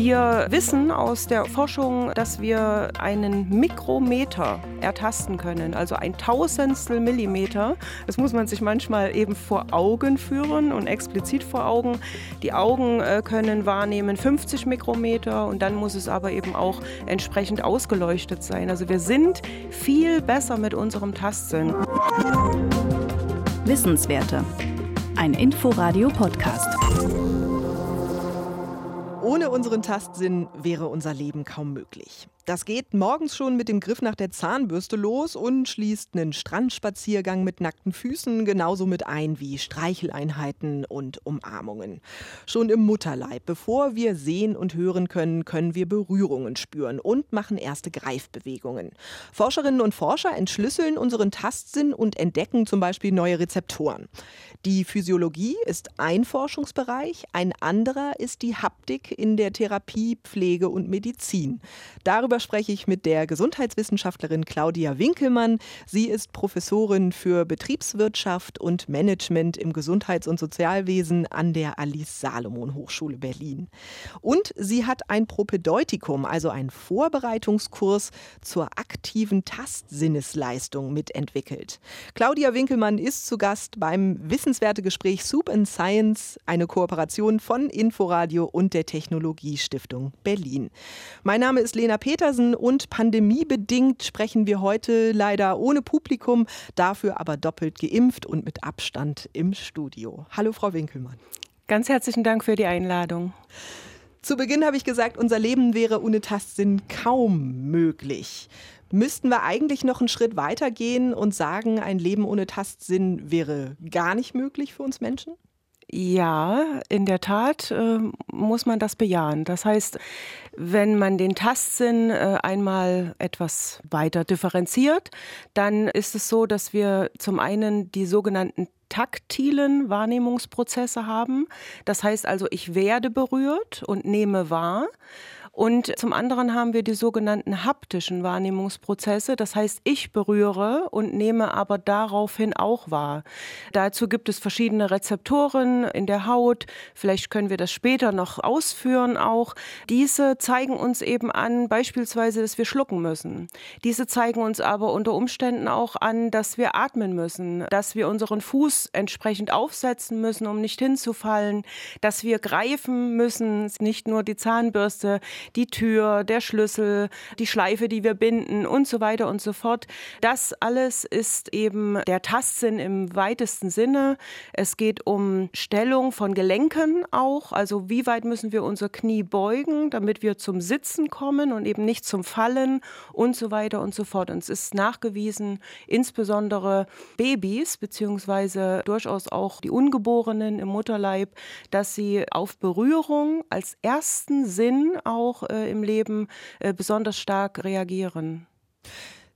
Wir wissen aus der Forschung, dass wir einen Mikrometer ertasten können, also ein Tausendstel Millimeter. Das muss man sich manchmal eben vor Augen führen und explizit vor Augen. Die Augen äh, können wahrnehmen 50 Mikrometer und dann muss es aber eben auch entsprechend ausgeleuchtet sein. Also wir sind viel besser mit unserem Tastsinn. Wissenswerte. Ein Inforadio-Podcast. Ohne unseren Tastsinn wäre unser Leben kaum möglich. Das geht morgens schon mit dem Griff nach der Zahnbürste los und schließt einen Strandspaziergang mit nackten Füßen genauso mit ein wie Streicheleinheiten und Umarmungen. Schon im Mutterleib, bevor wir sehen und hören können, können wir Berührungen spüren und machen erste Greifbewegungen. Forscherinnen und Forscher entschlüsseln unseren Tastsinn und entdecken zum Beispiel neue Rezeptoren. Die Physiologie ist ein Forschungsbereich, ein anderer ist die Haptik in der Therapie, Pflege und Medizin. Darüber spreche ich mit der Gesundheitswissenschaftlerin Claudia Winkelmann. Sie ist Professorin für Betriebswirtschaft und Management im Gesundheits- und Sozialwesen an der Alice Salomon Hochschule Berlin. Und sie hat ein Propedeutikum, also einen Vorbereitungskurs zur aktiven Tastsinnesleistung mitentwickelt. Claudia Winkelmann ist zu Gast beim wissenswerte Gespräch Soup and Science, eine Kooperation von Inforadio und der Technologiestiftung Berlin. Mein Name ist Lena Peter. Petersen und pandemiebedingt sprechen wir heute leider ohne Publikum, dafür aber doppelt geimpft und mit Abstand im Studio. Hallo, Frau Winkelmann. Ganz herzlichen Dank für die Einladung. Zu Beginn habe ich gesagt, unser Leben wäre ohne Tastsinn kaum möglich. Müssten wir eigentlich noch einen Schritt weiter gehen und sagen, ein Leben ohne Tastsinn wäre gar nicht möglich für uns Menschen? Ja, in der Tat äh, muss man das bejahen. Das heißt, wenn man den Tastsinn äh, einmal etwas weiter differenziert, dann ist es so, dass wir zum einen die sogenannten taktilen Wahrnehmungsprozesse haben. Das heißt also, ich werde berührt und nehme wahr. Und zum anderen haben wir die sogenannten haptischen Wahrnehmungsprozesse. Das heißt, ich berühre und nehme aber daraufhin auch wahr. Dazu gibt es verschiedene Rezeptoren in der Haut. Vielleicht können wir das später noch ausführen auch. Diese zeigen uns eben an, beispielsweise, dass wir schlucken müssen. Diese zeigen uns aber unter Umständen auch an, dass wir atmen müssen, dass wir unseren Fuß entsprechend aufsetzen müssen, um nicht hinzufallen, dass wir greifen müssen, nicht nur die Zahnbürste, die Tür, der Schlüssel, die Schleife, die wir binden und so weiter und so fort. Das alles ist eben der Tastsinn im weitesten Sinne. Es geht um Stellung von Gelenken auch, also wie weit müssen wir unser Knie beugen, damit wir zum Sitzen kommen und eben nicht zum Fallen und so weiter und so fort. Und es ist nachgewiesen, insbesondere Babys beziehungsweise durchaus auch die Ungeborenen im Mutterleib, dass sie auf Berührung als ersten Sinn auch auch äh, im Leben äh, besonders stark reagieren.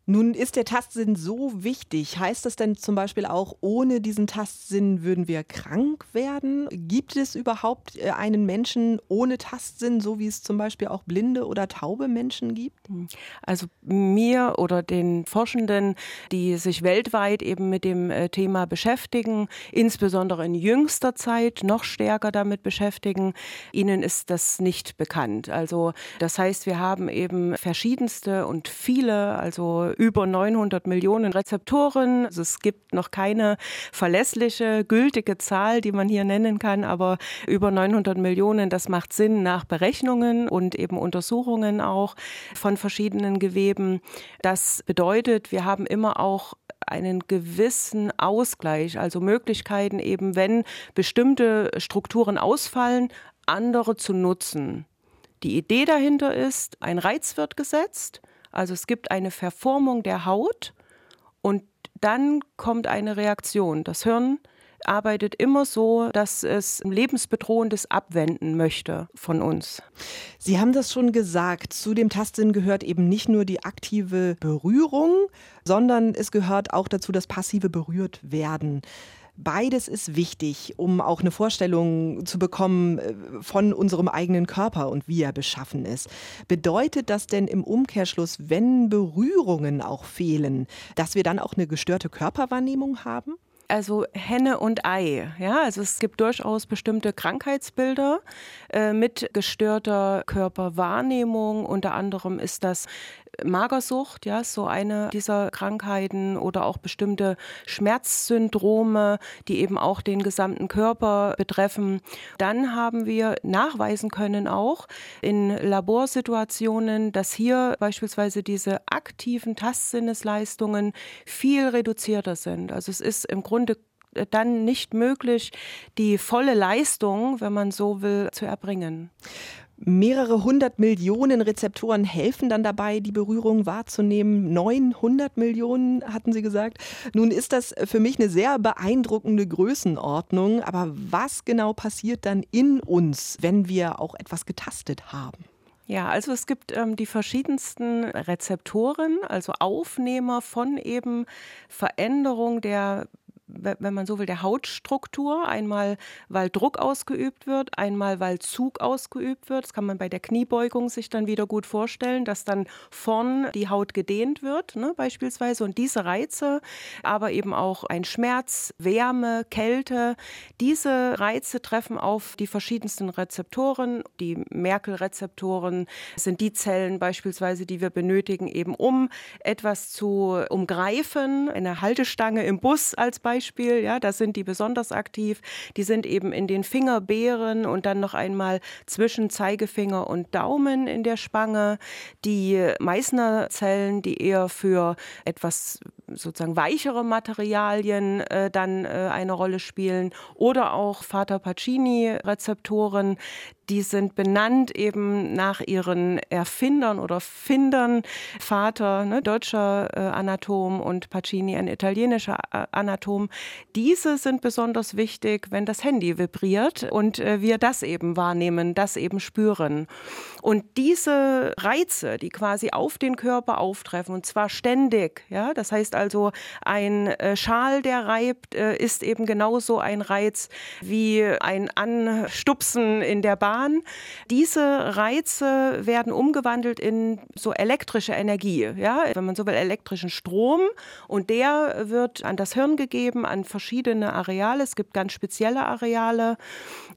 Nun ist der Tastsinn so wichtig. Heißt das denn zum Beispiel auch, ohne diesen Tastsinn würden wir krank werden? Gibt es überhaupt äh, einen Menschen ohne Tastsinn, so wie es zum Beispiel auch blinde oder taube Menschen gibt? Also mir oder den Forschenden, die sich weltweit eben mit dem äh, Thema beschäftigen, insbesondere in jüngster Zeit noch stärker damit beschäftigen, ihnen ist das nicht bekannt. Also das heißt, wir haben eben verschiedenste und viele, also über 900 Millionen Rezeptoren. Also es gibt noch keine verlässliche, gültige Zahl, die man hier nennen kann, aber über 900 Millionen, das macht Sinn nach Berechnungen und eben Untersuchungen auch von verschiedenen Geweben. Das bedeutet, wir haben immer auch einen gewissen Ausgleich, also Möglichkeiten eben, wenn bestimmte Strukturen ausfallen, andere zu nutzen. Die Idee dahinter ist, ein Reiz wird gesetzt, also es gibt eine Verformung der Haut und dann kommt eine Reaktion. Das Hirn arbeitet immer so, dass es lebensbedrohendes abwenden möchte von uns. Sie haben das schon gesagt. Zu dem Tastsinn gehört eben nicht nur die aktive Berührung, sondern es gehört auch dazu das passive berührt werden. Beides ist wichtig, um auch eine Vorstellung zu bekommen äh, von unserem eigenen Körper und wie er beschaffen ist. Bedeutet das denn im Umkehrschluss, wenn Berührungen auch fehlen, dass wir dann auch eine gestörte Körperwahrnehmung haben? Also Henne und Ei. Ja, also es gibt durchaus bestimmte Krankheitsbilder äh, mit gestörter Körperwahrnehmung. Unter anderem ist das Magersucht, ja, so eine dieser Krankheiten oder auch bestimmte Schmerzsyndrome, die eben auch den gesamten Körper betreffen. Dann haben wir nachweisen können auch in Laborsituationen, dass hier beispielsweise diese aktiven Tastsinnesleistungen viel reduzierter sind. Also es ist im Grunde dann nicht möglich, die volle Leistung, wenn man so will, zu erbringen. Mehrere hundert Millionen Rezeptoren helfen dann dabei, die Berührung wahrzunehmen. 900 Millionen hatten Sie gesagt. Nun ist das für mich eine sehr beeindruckende Größenordnung. Aber was genau passiert dann in uns, wenn wir auch etwas getastet haben? Ja, also es gibt ähm, die verschiedensten Rezeptoren, also Aufnehmer von eben Veränderung der wenn man so will, der Hautstruktur. Einmal, weil Druck ausgeübt wird, einmal, weil Zug ausgeübt wird. Das kann man bei der Kniebeugung sich dann wieder gut vorstellen, dass dann vorn die Haut gedehnt wird, ne, beispielsweise. Und diese Reize, aber eben auch ein Schmerz, Wärme, Kälte, diese Reize treffen auf die verschiedensten Rezeptoren. Die Merkel-Rezeptoren sind die Zellen beispielsweise, die wir benötigen, eben um etwas zu umgreifen. Eine Haltestange im Bus als Beispiel Beispiel, ja, da sind die besonders aktiv. Die sind eben in den Fingerbeeren und dann noch einmal zwischen Zeigefinger und Daumen in der Spange. Die Meißner-Zellen, die eher für etwas sozusagen weichere Materialien äh, dann äh, eine Rolle spielen oder auch Vater Pacini-Rezeptoren, die sind benannt eben nach ihren Erfindern oder Findern. Vater, ne, deutscher äh, Anatom und Pacini, ein italienischer äh, Anatom. Diese sind besonders wichtig, wenn das Handy vibriert und äh, wir das eben wahrnehmen, das eben spüren. Und diese Reize, die quasi auf den Körper auftreffen, und zwar ständig, ja, das heißt also, ein Schal, der reibt, ist eben genauso ein Reiz wie ein Anstupsen in der Bahn Bahn. Diese Reize werden umgewandelt in so elektrische Energie, ja, wenn man so will, elektrischen Strom und der wird an das Hirn gegeben, an verschiedene Areale. Es gibt ganz spezielle Areale,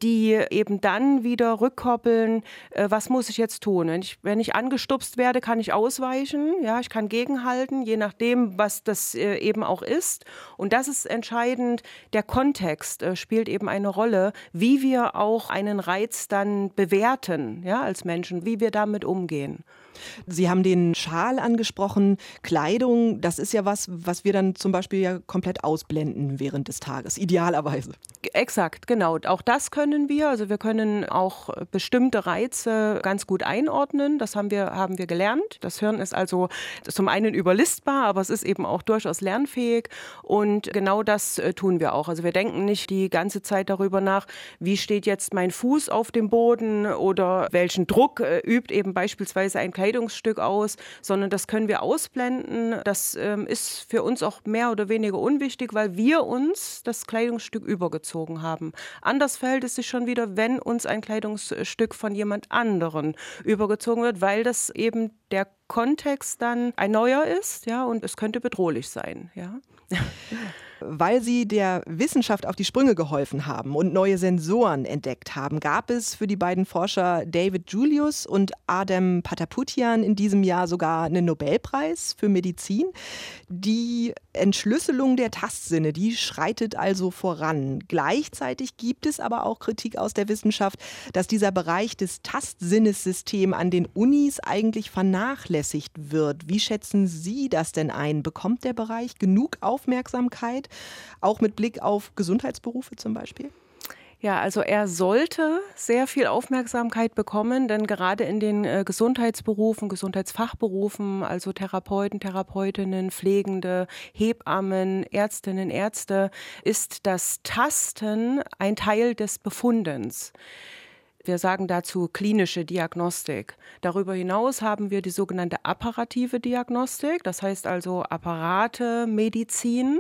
die eben dann wieder rückkoppeln, äh, was muss ich jetzt tun? Wenn ich, wenn ich angestupst werde, kann ich ausweichen, ja, ich kann gegenhalten, je nachdem, was das äh, eben auch ist. Und das ist entscheidend. Der Kontext äh, spielt eben eine Rolle, wie wir auch einen Reiz dann dann bewerten, ja, als Menschen, wie wir damit umgehen. Sie haben den Schal angesprochen, Kleidung, das ist ja was, was wir dann zum Beispiel ja komplett ausblenden während des Tages, idealerweise. Exakt, genau. Auch das können wir. Also wir können auch bestimmte Reize ganz gut einordnen. Das haben wir, haben wir gelernt. Das Hirn ist also zum einen überlistbar, aber es ist eben auch durchaus lernfähig. Und genau das äh, tun wir auch. Also wir denken nicht die ganze Zeit darüber nach, wie steht jetzt mein Fuß auf dem Boden oder welchen Druck äh, übt eben beispielsweise ein Kleidungsstück aus, sondern das können wir ausblenden. Das ähm, ist für uns auch mehr oder weniger unwichtig, weil wir uns das Kleidungsstück übergezogen haben. Anders verhält es sich schon wieder, wenn uns ein Kleidungsstück von jemand anderen übergezogen wird, weil das eben der Kontext dann ein neuer ist, ja, und es könnte bedrohlich sein, ja. Weil sie der Wissenschaft auf die Sprünge geholfen haben und neue Sensoren entdeckt haben, gab es für die beiden Forscher David Julius und Adam Pataputian in diesem Jahr sogar einen Nobelpreis für Medizin. Die Entschlüsselung der Tastsinne, die schreitet also voran. Gleichzeitig gibt es aber auch Kritik aus der Wissenschaft, dass dieser Bereich des Tastsinnessystems an den Unis eigentlich vernachlässigt wird. Wie schätzen Sie das denn ein? Bekommt der Bereich genug Aufmerksamkeit, auch mit Blick auf Gesundheitsberufe zum Beispiel? Ja, also er sollte sehr viel Aufmerksamkeit bekommen, denn gerade in den äh, Gesundheitsberufen, Gesundheitsfachberufen, also Therapeuten, Therapeutinnen, Pflegende, Hebammen, Ärztinnen, Ärzte, ist das Tasten ein Teil des Befundens. Wir sagen dazu klinische Diagnostik. Darüber hinaus haben wir die sogenannte apparative Diagnostik, das heißt also Apparate, Medizin.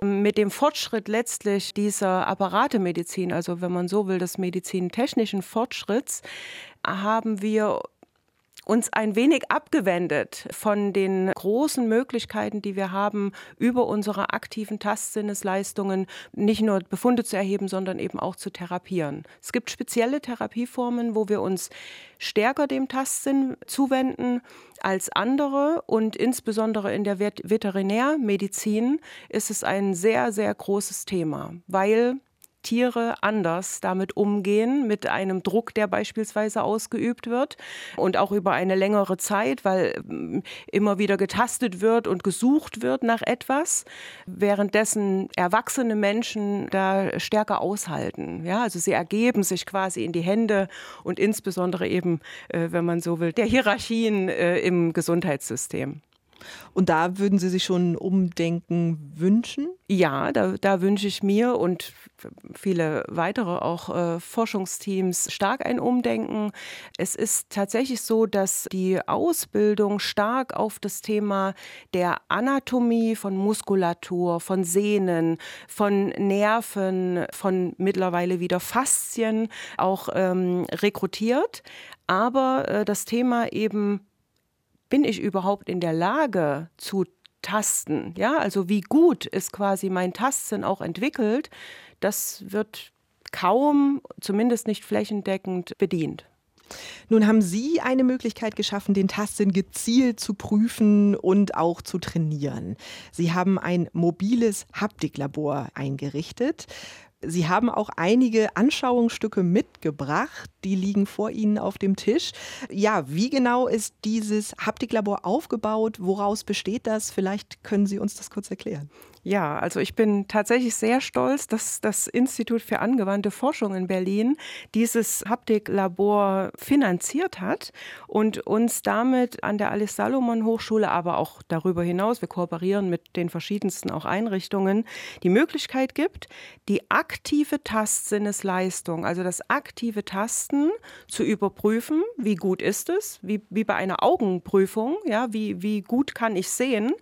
Mit dem Fortschritt letztlich dieser Apparatemedizin, also wenn man so will, des medizintechnischen Fortschritts, haben wir uns ein wenig abgewendet von den großen Möglichkeiten, die wir haben, über unsere aktiven Tastsinnesleistungen nicht nur Befunde zu erheben, sondern eben auch zu therapieren. Es gibt spezielle Therapieformen, wo wir uns stärker dem Tastsinn zuwenden als andere und insbesondere in der Veterinärmedizin ist es ein sehr, sehr großes Thema, weil Tiere anders damit umgehen, mit einem Druck, der beispielsweise ausgeübt wird und auch über eine längere Zeit, weil mm, immer wieder getastet wird und gesucht wird nach etwas, währenddessen erwachsene Menschen da stärker aushalten. Ja, also sie ergeben sich quasi in die Hände und insbesondere eben, äh, wenn man so will, der Hierarchien äh, im Gesundheitssystem. Und da würden Sie sich schon Umdenken wünschen? Ja, da, da wünsche ich mir und viele weitere auch äh, Forschungsteams stark ein Umdenken. Es ist tatsächlich so, dass die Ausbildung stark auf das Thema der Anatomie von Muskulatur, von Sehnen, von Nerven, von mittlerweile wieder Faszien auch ähm, rekrutiert. Aber äh, das Thema eben bin ich überhaupt in der Lage zu tasten? Ja, also wie gut ist quasi mein Tastsinn auch entwickelt? Das wird kaum, zumindest nicht flächendeckend bedient. Nun haben Sie eine Möglichkeit geschaffen, den Tastsinn gezielt zu prüfen und auch zu trainieren. Sie haben ein mobiles Haptiklabor eingerichtet. Sie haben auch einige Anschauungsstücke mitgebracht, die liegen vor Ihnen auf dem Tisch. Ja, wie genau ist dieses Haptiklabor aufgebaut? Woraus besteht das? Vielleicht können Sie uns das kurz erklären. Ja, also ich bin tatsächlich sehr stolz, dass das Institut für angewandte Forschung in Berlin dieses Haptiklabor finanziert hat und uns damit an der Alice Salomon Hochschule, aber auch darüber hinaus, wir kooperieren mit den verschiedensten auch Einrichtungen, die Möglichkeit gibt, die aktive Tastsinnesleistung, also das aktive Tasten zu überprüfen, wie gut ist es, wie, wie bei einer Augenprüfung, ja, wie, wie gut kann ich sehen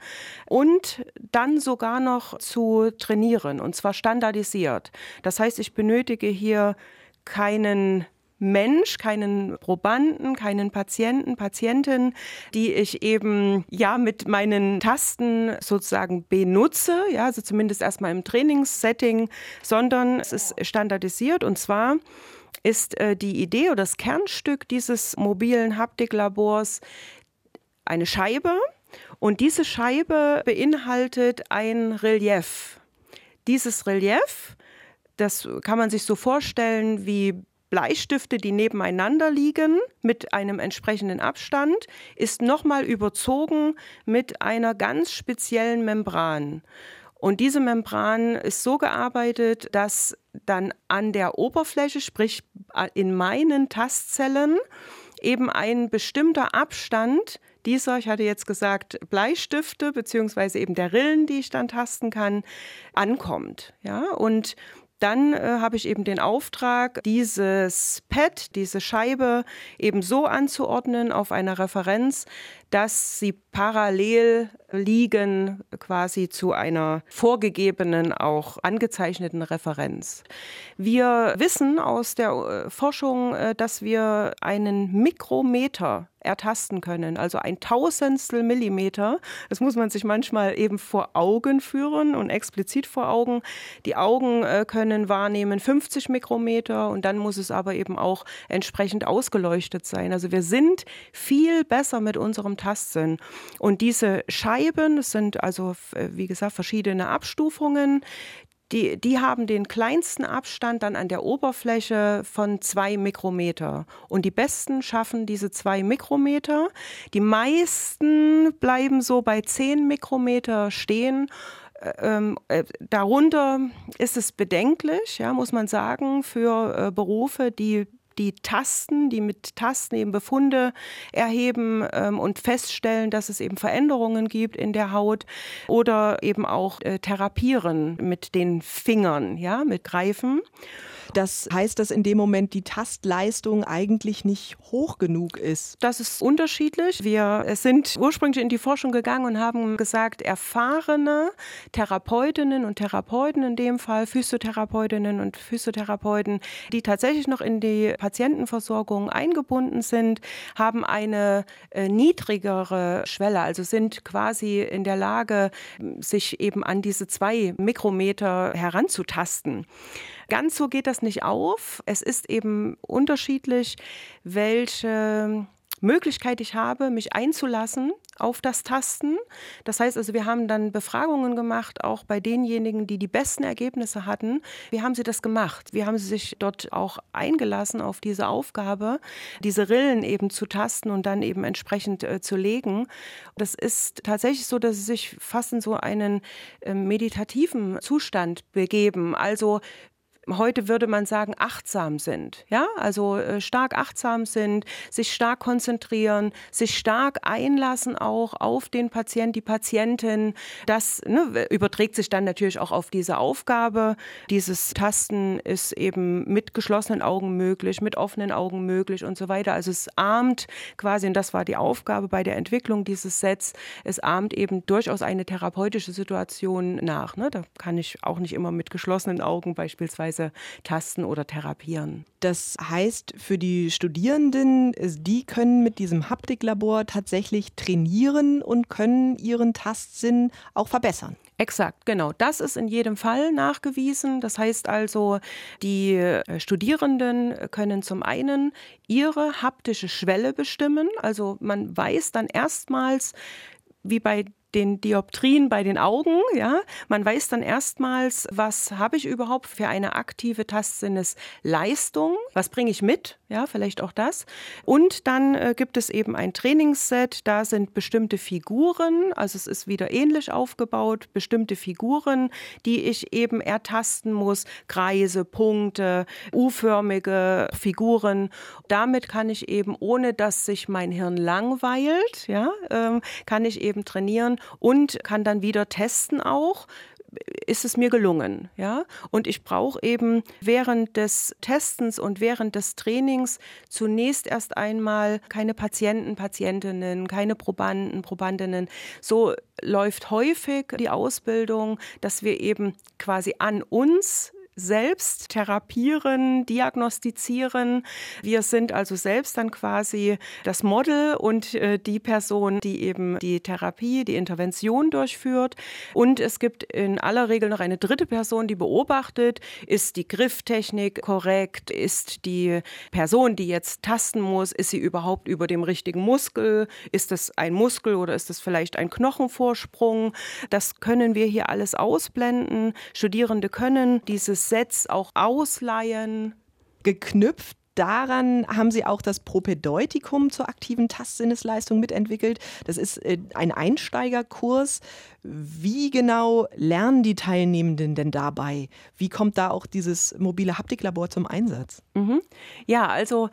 und dann sogar noch noch zu trainieren und zwar standardisiert. Das heißt, ich benötige hier keinen Mensch, keinen Probanden, keinen Patienten, Patientin, die ich eben ja mit meinen Tasten sozusagen benutze, ja, also zumindest erstmal im Trainingssetting, sondern es ist standardisiert und zwar ist äh, die Idee oder das Kernstück dieses mobilen Haptiklabors eine Scheibe, und diese Scheibe beinhaltet ein Relief. Dieses Relief, das kann man sich so vorstellen wie Bleistifte, die nebeneinander liegen mit einem entsprechenden Abstand, ist nochmal überzogen mit einer ganz speziellen Membran. Und diese Membran ist so gearbeitet, dass dann an der Oberfläche, sprich in meinen Tastzellen, eben ein bestimmter Abstand dieser, ich hatte jetzt gesagt, Bleistifte beziehungsweise eben der Rillen, die ich dann tasten kann, ankommt. Ja, und dann äh, habe ich eben den Auftrag, dieses Pad, diese Scheibe eben so anzuordnen auf einer Referenz, dass sie parallel liegen quasi zu einer vorgegebenen, auch angezeichneten Referenz. Wir wissen aus der äh, Forschung, äh, dass wir einen Mikrometer ertasten können, also ein Tausendstel Millimeter. Das muss man sich manchmal eben vor Augen führen und explizit vor Augen. Die Augen äh, können wahrnehmen 50 Mikrometer und dann muss es aber eben auch entsprechend ausgeleuchtet sein. Also wir sind viel besser mit unserem Tastsinn. Und diese Scheiben, das sind also, äh, wie gesagt, verschiedene Abstufungen, die, die haben den kleinsten Abstand dann an der Oberfläche von zwei Mikrometer. Und die besten schaffen diese zwei Mikrometer. Die meisten bleiben so bei zehn Mikrometer stehen. Äh, ähm, äh, darunter ist es bedenklich, ja, muss man sagen, für äh, Berufe, die die Tasten, die mit Tasten eben Befunde erheben ähm, und feststellen, dass es eben Veränderungen gibt in der Haut oder eben auch äh, therapieren mit den Fingern, ja, mit Greifen. Das heißt, dass in dem Moment die Tastleistung eigentlich nicht hoch genug ist. Das ist unterschiedlich. Wir sind ursprünglich in die Forschung gegangen und haben gesagt, erfahrene Therapeutinnen und Therapeuten, in dem Fall Physiotherapeutinnen und Physiotherapeuten, die tatsächlich noch in die Patientenversorgung eingebunden sind, haben eine äh, niedrigere Schwelle, also sind quasi in der Lage, sich eben an diese zwei Mikrometer heranzutasten. Ganz so geht das nicht auf. Es ist eben unterschiedlich, welche Möglichkeit ich habe, mich einzulassen auf das Tasten. Das heißt also, wir haben dann Befragungen gemacht, auch bei denjenigen, die die besten Ergebnisse hatten. Wie haben sie das gemacht? Wie haben sie sich dort auch eingelassen auf diese Aufgabe, diese Rillen eben zu tasten und dann eben entsprechend äh, zu legen? Das ist tatsächlich so, dass sie sich fast in so einen äh, meditativen Zustand begeben. Also heute würde man sagen, achtsam sind. Ja, also äh, stark achtsam sind, sich stark konzentrieren, sich stark einlassen auch auf den Patient, die Patientin. Das ne, überträgt sich dann natürlich auch auf diese Aufgabe. Dieses Tasten ist eben mit geschlossenen Augen möglich, mit offenen Augen möglich und so weiter. Also es ahmt quasi, und das war die Aufgabe bei der Entwicklung dieses Sets, es ahmt eben durchaus eine therapeutische Situation nach. Ne? Da kann ich auch nicht immer mit geschlossenen Augen beispielsweise Weise tasten oder therapieren. Das heißt, für die Studierenden, die können mit diesem Haptiklabor tatsächlich trainieren und können ihren Tastsinn auch verbessern. Exakt, genau. Das ist in jedem Fall nachgewiesen. Das heißt also, die äh, Studierenden können zum einen ihre haptische Schwelle bestimmen. Also man weiß dann erstmals, wie bei den Dioptrien bei den Augen. Ja, man weiß dann erstmals, was habe ich überhaupt für eine aktive Tastsinnesleistung? Was bringe ich mit? Ja, vielleicht auch das. Und dann äh, gibt es eben ein Trainingsset. Da sind bestimmte Figuren. Also es ist wieder ähnlich aufgebaut. Bestimmte Figuren, die ich eben ertasten muss. Kreise, Punkte, U-förmige Figuren. Damit kann ich eben, ohne dass sich mein Hirn langweilt, ja, ähm, kann ich eben trainieren und kann dann wieder testen auch, ist es mir gelungen, ja? Und ich brauche eben während des Testens und während des Trainings zunächst erst einmal keine Patienten, Patientinnen, keine Probanden, Probandinnen. So läuft häufig die Ausbildung, dass wir eben quasi an uns selbst therapieren, diagnostizieren. Wir sind also selbst dann quasi das Model und äh, die Person, die eben die Therapie, die Intervention durchführt. Und es gibt in aller Regel noch eine dritte Person, die beobachtet, ist die Grifftechnik korrekt, ist die Person, die jetzt tasten muss, ist sie überhaupt über dem richtigen Muskel, ist es ein Muskel oder ist es vielleicht ein Knochenvorsprung. Das können wir hier alles ausblenden. Studierende können dieses Sets auch ausleihen. Geknüpft daran haben Sie auch das Propedeutikum zur aktiven Tastsinnesleistung mitentwickelt. Das ist äh, ein Einsteigerkurs. Wie genau lernen die Teilnehmenden denn dabei? Wie kommt da auch dieses mobile Haptiklabor zum Einsatz? Mhm. Ja, also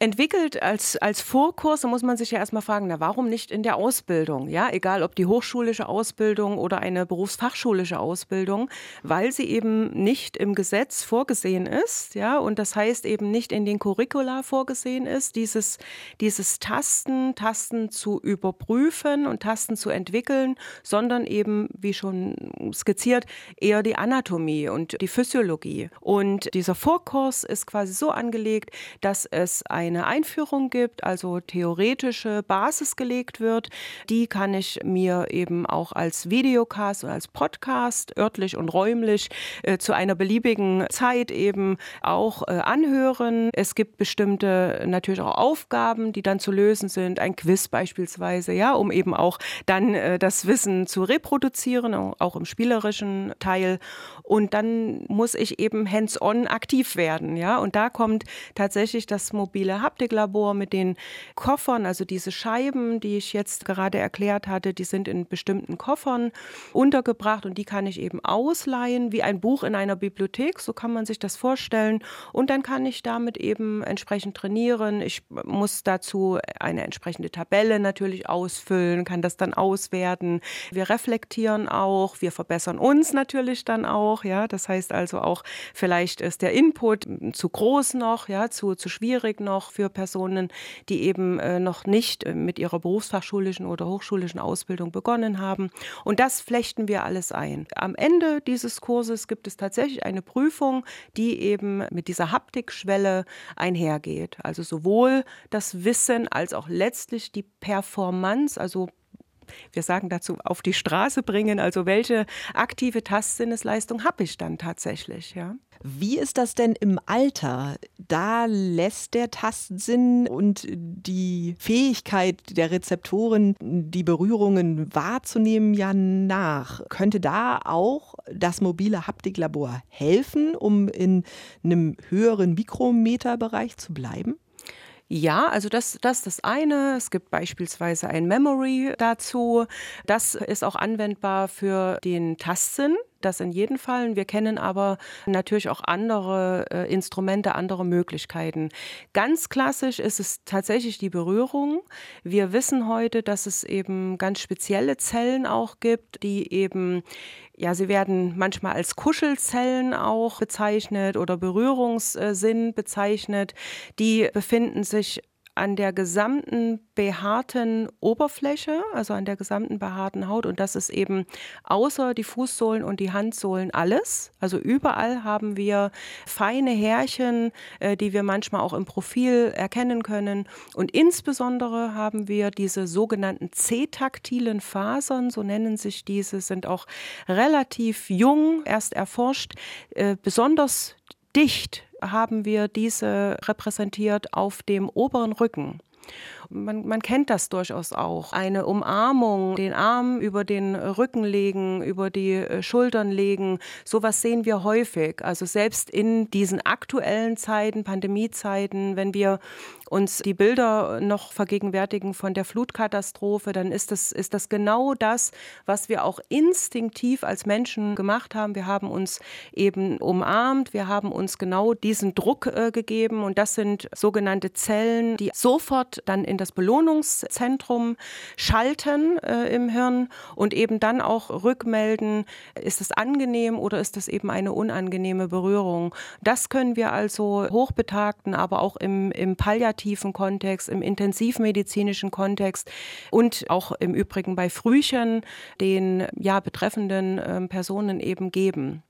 entwickelt als, als Vorkurs, da muss man sich ja erstmal fragen, na, warum nicht in der Ausbildung? Ja, egal ob die hochschulische Ausbildung oder eine berufsfachschulische Ausbildung, weil sie eben nicht im Gesetz vorgesehen ist, ja, und das heißt eben nicht in den Curricula vorgesehen ist, dieses, dieses Tasten, Tasten zu überprüfen und Tasten zu entwickeln, sondern eben, wie schon skizziert, eher die Anatomie und die Physiologie. Und dieser Vorkurs ist quasi so angelegt, dass es ein eine Einführung gibt, also theoretische Basis gelegt wird. Die kann ich mir eben auch als Videocast oder als Podcast örtlich und räumlich äh, zu einer beliebigen Zeit eben auch äh, anhören. Es gibt bestimmte natürlich auch Aufgaben, die dann zu lösen sind, ein Quiz beispielsweise, ja, um eben auch dann äh, das Wissen zu reproduzieren, auch im spielerischen Teil. Und dann muss ich eben hands-on aktiv werden, ja. Und da kommt tatsächlich das mobile Haptiklabor mit den Koffern, also diese Scheiben, die ich jetzt gerade erklärt hatte, die sind in bestimmten Koffern untergebracht und die kann ich eben ausleihen, wie ein Buch in einer Bibliothek, so kann man sich das vorstellen. Und dann kann ich damit eben entsprechend trainieren. Ich muss dazu eine entsprechende Tabelle natürlich ausfüllen, kann das dann auswerten. Wir reflektieren auch, wir verbessern uns natürlich dann auch, ja. Das heißt also auch, vielleicht ist der Input zu groß noch, ja, zu, zu schwierig noch auch für Personen, die eben äh, noch nicht äh, mit ihrer berufsfachschulischen oder hochschulischen Ausbildung begonnen haben. Und das flechten wir alles ein. Am Ende dieses Kurses gibt es tatsächlich eine Prüfung, die eben mit dieser Haptikschwelle einhergeht. Also sowohl das Wissen als auch letztlich die Performance, also wir sagen dazu, auf die Straße bringen. Also welche aktive Tastsinnesleistung habe ich dann tatsächlich, ja? Wie ist das denn im Alter? Da lässt der Tastsinn und die Fähigkeit der Rezeptoren, die Berührungen wahrzunehmen, ja nach. Könnte da auch das mobile Haptiklabor helfen, um in einem höheren Mikrometerbereich zu bleiben? Ja, also das, das das eine. Es gibt beispielsweise ein Memory dazu. Das ist auch anwendbar für den Tastsinn. Das in jedem Fall. Wir kennen aber natürlich auch andere äh, Instrumente, andere Möglichkeiten. Ganz klassisch ist es tatsächlich die Berührung. Wir wissen heute, dass es eben ganz spezielle Zellen auch gibt, die eben ja, sie werden manchmal als Kuschelzellen auch bezeichnet oder Berührungssinn bezeichnet. Die befinden sich an der gesamten behaarten Oberfläche, also an der gesamten behaarten Haut. Und das ist eben außer die Fußsohlen und die Handsohlen alles. Also überall haben wir feine Härchen, äh, die wir manchmal auch im Profil erkennen können. Und insbesondere haben wir diese sogenannten C-taktilen Fasern, so nennen sich diese, sind auch relativ jung erst erforscht, äh, besonders dicht haben wir diese repräsentiert auf dem oberen Rücken. Man, man, kennt das durchaus auch. Eine Umarmung, den Arm über den Rücken legen, über die äh, Schultern legen, sowas sehen wir häufig. Also selbst in diesen aktuellen Zeiten, Pandemiezeiten, wenn wir uns die Bilder noch vergegenwärtigen von der Flutkatastrophe, dann ist das, ist das genau das, was wir auch instinktiv als Menschen gemacht haben. Wir haben uns eben umarmt, wir haben uns genau diesen Druck äh, gegeben und das sind sogenannte Zellen, die sofort dann in das Belohnungszentrum schalten äh, im Hirn und eben dann auch rückmelden, ist es angenehm oder ist es eben eine unangenehme Berührung. Das können wir also Hochbetagten, aber auch im, im Palliativ palliativen Kontext, im intensivmedizinischen Kontext und auch im Übrigen bei Frühchen den ja betreffenden äh, Personen eben geben.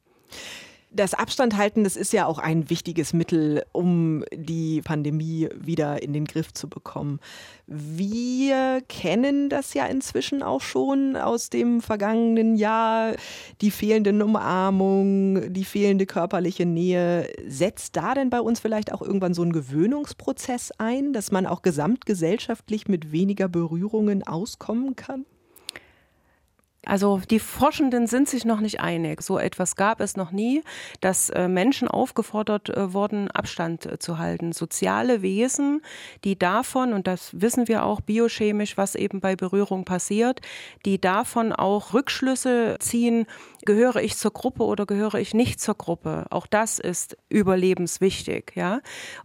Das Abstand halten, das ist ja auch ein wichtiges Mittel, um die Pandemie wieder in den Griff zu bekommen. Wir kennen das ja inzwischen auch schon aus dem vergangenen Jahr. Die fehlende Umarmung, die fehlende körperliche Nähe. Setzt da denn bei uns vielleicht auch irgendwann so ein Gewöhnungsprozess ein, dass man auch gesamtgesellschaftlich mit weniger Berührungen auskommen kann? Also die Forschenden sind sich noch nicht einig. So etwas gab es noch nie, dass äh, Menschen aufgefordert äh, wurden, Abstand äh, zu halten. Soziale Wesen, die davon, und das wissen wir auch biochemisch, was eben bei Berührung passiert, die davon auch Rückschlüsse ziehen, gehöre ich zur Gruppe oder gehöre ich nicht zur Gruppe. Auch das ist überlebenswichtig, ja.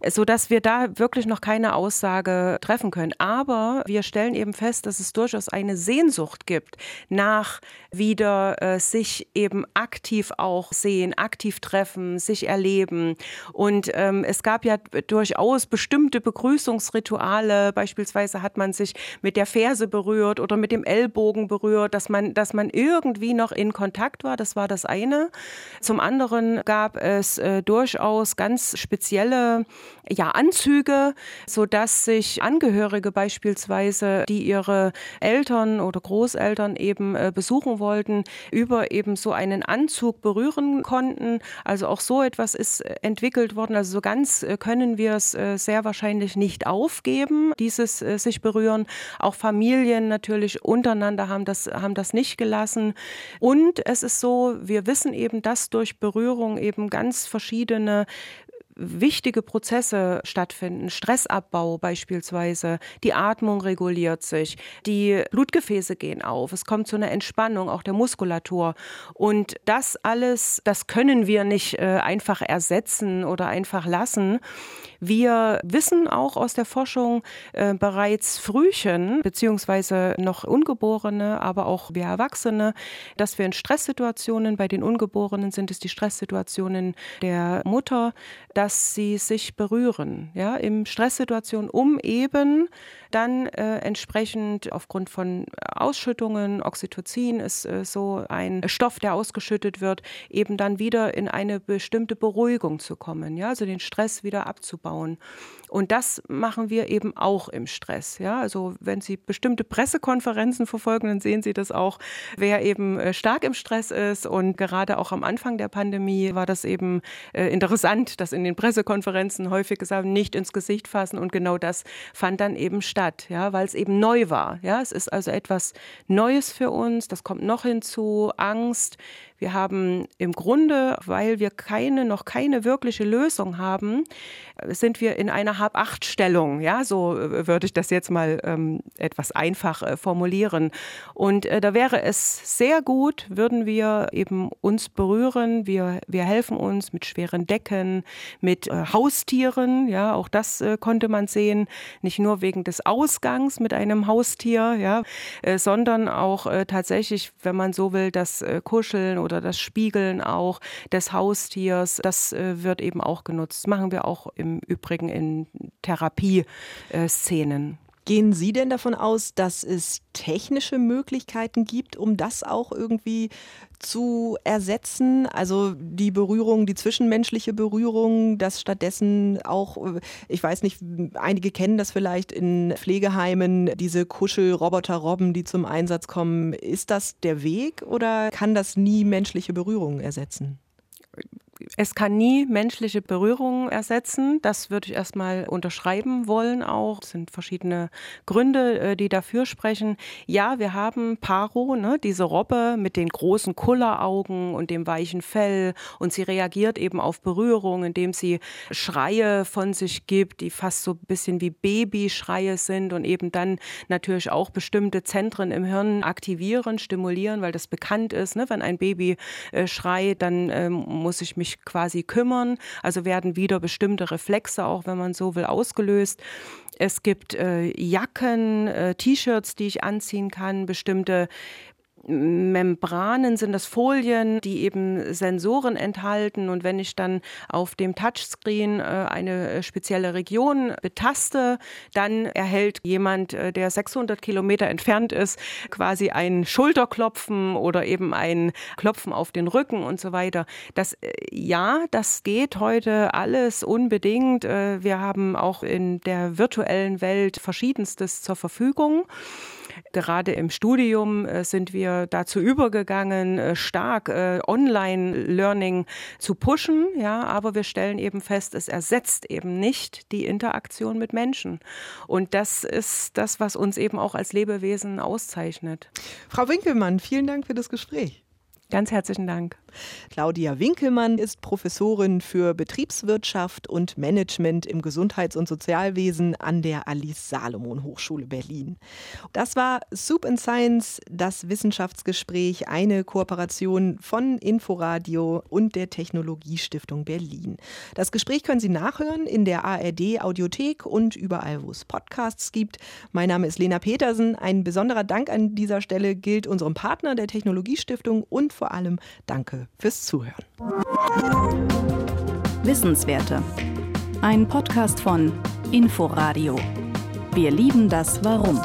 So dass wir da wirklich noch keine Aussage treffen können. Aber wir stellen eben fest, dass es durchaus eine Sehnsucht gibt nach danach wieder äh, sich eben aktiv auch sehen, aktiv treffen, sich erleben. Und ähm, es gab ja durchaus bestimmte Begrüßungsrituale. Beispielsweise hat man sich mit der Ferse berührt oder mit dem Ellbogen berührt, dass man, dass man irgendwie noch in Kontakt war. Das war das eine. Zum anderen gab es äh, durchaus ganz spezielle ja, Anzüge, sodass sich Angehörige beispielsweise, die ihre Eltern oder Großeltern eben äh, besuchen wollten, über eben so einen Anzug berühren konnten. Also auch so etwas ist äh, entwickelt worden. Also so ganz äh, können wir es äh, sehr wahrscheinlich nicht aufgeben, dieses sich berühren. Auch Familien natürlich untereinander haben das, haben das nicht gelassen. Und es ist so, wir wissen eben, dass durch Berührung eben ganz verschiedene wichtige Prozesse stattfinden. Stressabbau beispielsweise, die Atmung reguliert sich, die Blutgefäße gehen auf, es kommt zu einer Entspannung auch der Muskulatur. Und das alles, das können wir nicht äh, einfach ersetzen oder einfach lassen. Wir wissen auch aus der Forschung äh, bereits Frühchen, beziehungsweise noch Ungeborene, aber auch wir Erwachsene, dass wir in Stresssituationen, bei den Ungeborenen sind es die Stresssituationen der Mutter, dass dass sie sich berühren, ja, im Stresssituation, um eben dann äh, entsprechend aufgrund von Ausschüttungen, Oxytocin ist äh, so ein Stoff, der ausgeschüttet wird, eben dann wieder in eine bestimmte Beruhigung zu kommen, ja, also den Stress wieder abzubauen. Und das machen wir eben auch im Stress. Ja, also wenn Sie bestimmte Pressekonferenzen verfolgen, dann sehen Sie das auch, wer eben äh, stark im Stress ist. Und gerade auch am Anfang der Pandemie war das eben äh, interessant, dass in den Pressekonferenzen häufig gesagt nicht ins Gesicht fassen. Und genau das fand dann eben statt, ja, weil es eben neu war. Ja, es ist also etwas Neues für uns. Das kommt noch hinzu. Angst. Wir haben im Grunde, weil wir keine, noch keine wirkliche Lösung haben, sind wir in einer Hab-Acht-Stellung. Ja, so äh, würde ich das jetzt mal ähm, etwas einfach äh, formulieren. Und äh, da wäre es sehr gut, würden wir eben uns berühren. Wir, wir helfen uns mit schweren Decken, mit äh, Haustieren. Ja, auch das äh, konnte man sehen. Nicht nur wegen des Ausgangs mit einem Haustier, ja, äh, sondern auch tatsächlich, wenn man so will, das Kuscheln oder das Spiegeln auch des Haustiers, das äh, wird eben auch genutzt. Das machen wir auch im Übrigen in Therapieszenen. Gehen Sie denn davon aus, dass es technische Möglichkeiten gibt, um das auch irgendwie zu ersetzen? Also die Berührung, die zwischenmenschliche Berührung, dass stattdessen auch, ich weiß nicht, einige kennen das vielleicht in Pflegeheimen, diese Kuschelroboter-Robben, die zum Einsatz kommen. Ist das der Weg oder kann das nie menschliche Berührung ersetzen? Es kann nie menschliche Berührung ersetzen. Das würde ich erstmal unterschreiben wollen auch. Es sind verschiedene Gründe, äh, die dafür sprechen. Ja, wir haben Paro, ne, diese Robbe mit den großen Kulleraugen und dem weichen Fell und sie reagiert eben auf Berührung, indem sie Schreie von sich gibt, die fast so ein bisschen wie Babyschreie sind und eben dann natürlich auch bestimmte Zentren im Hirn aktivieren, stimulieren, weil das bekannt ist. Ne? Wenn ein Baby äh, schreit, dann ähm, muss ich mich mich quasi kümmern. Also werden wieder bestimmte Reflexe, auch wenn man so will, ausgelöst. Es gibt äh, Jacken, äh, T-Shirts, die ich anziehen kann, bestimmte Membranen sind das Folien, die eben Sensoren enthalten. Und wenn ich dann auf dem Touchscreen äh, eine äh, spezielle Region betaste, dann erhält jemand, äh, der 600 Kilometer entfernt ist, quasi ein Schulterklopfen oder eben ein Klopfen auf den Rücken und so weiter. Das, ja, das geht heute alles unbedingt. Wir haben auch in der virtuellen Welt Verschiedenstes zur Verfügung. Gerade im Studium äh, sind wir dazu übergegangen, äh, stark äh, Online-Learning zu pushen. Ja, aber wir stellen eben fest, es ersetzt eben nicht die Interaktion mit Menschen. Und das ist das, was uns eben auch als Lebewesen auszeichnet. Frau Winkelmann, vielen Dank für das Gespräch. Ganz herzlichen Dank. Claudia Winkelmann ist Professorin für Betriebswirtschaft und Management im Gesundheits- und Sozialwesen an der Alice Salomon Hochschule Berlin. Das war Soup and Science, das Wissenschaftsgespräch, eine Kooperation von Inforadio und der Technologiestiftung Berlin. Das Gespräch können Sie nachhören in der ARD Audiothek und überall, wo es Podcasts gibt. Mein Name ist Lena Petersen. Ein besonderer Dank an dieser Stelle gilt unserem Partner der Technologiestiftung und vor allem fürs Zuhören. Wissenswerte. Ein Podcast von Inforadio. Wir lieben das Warum.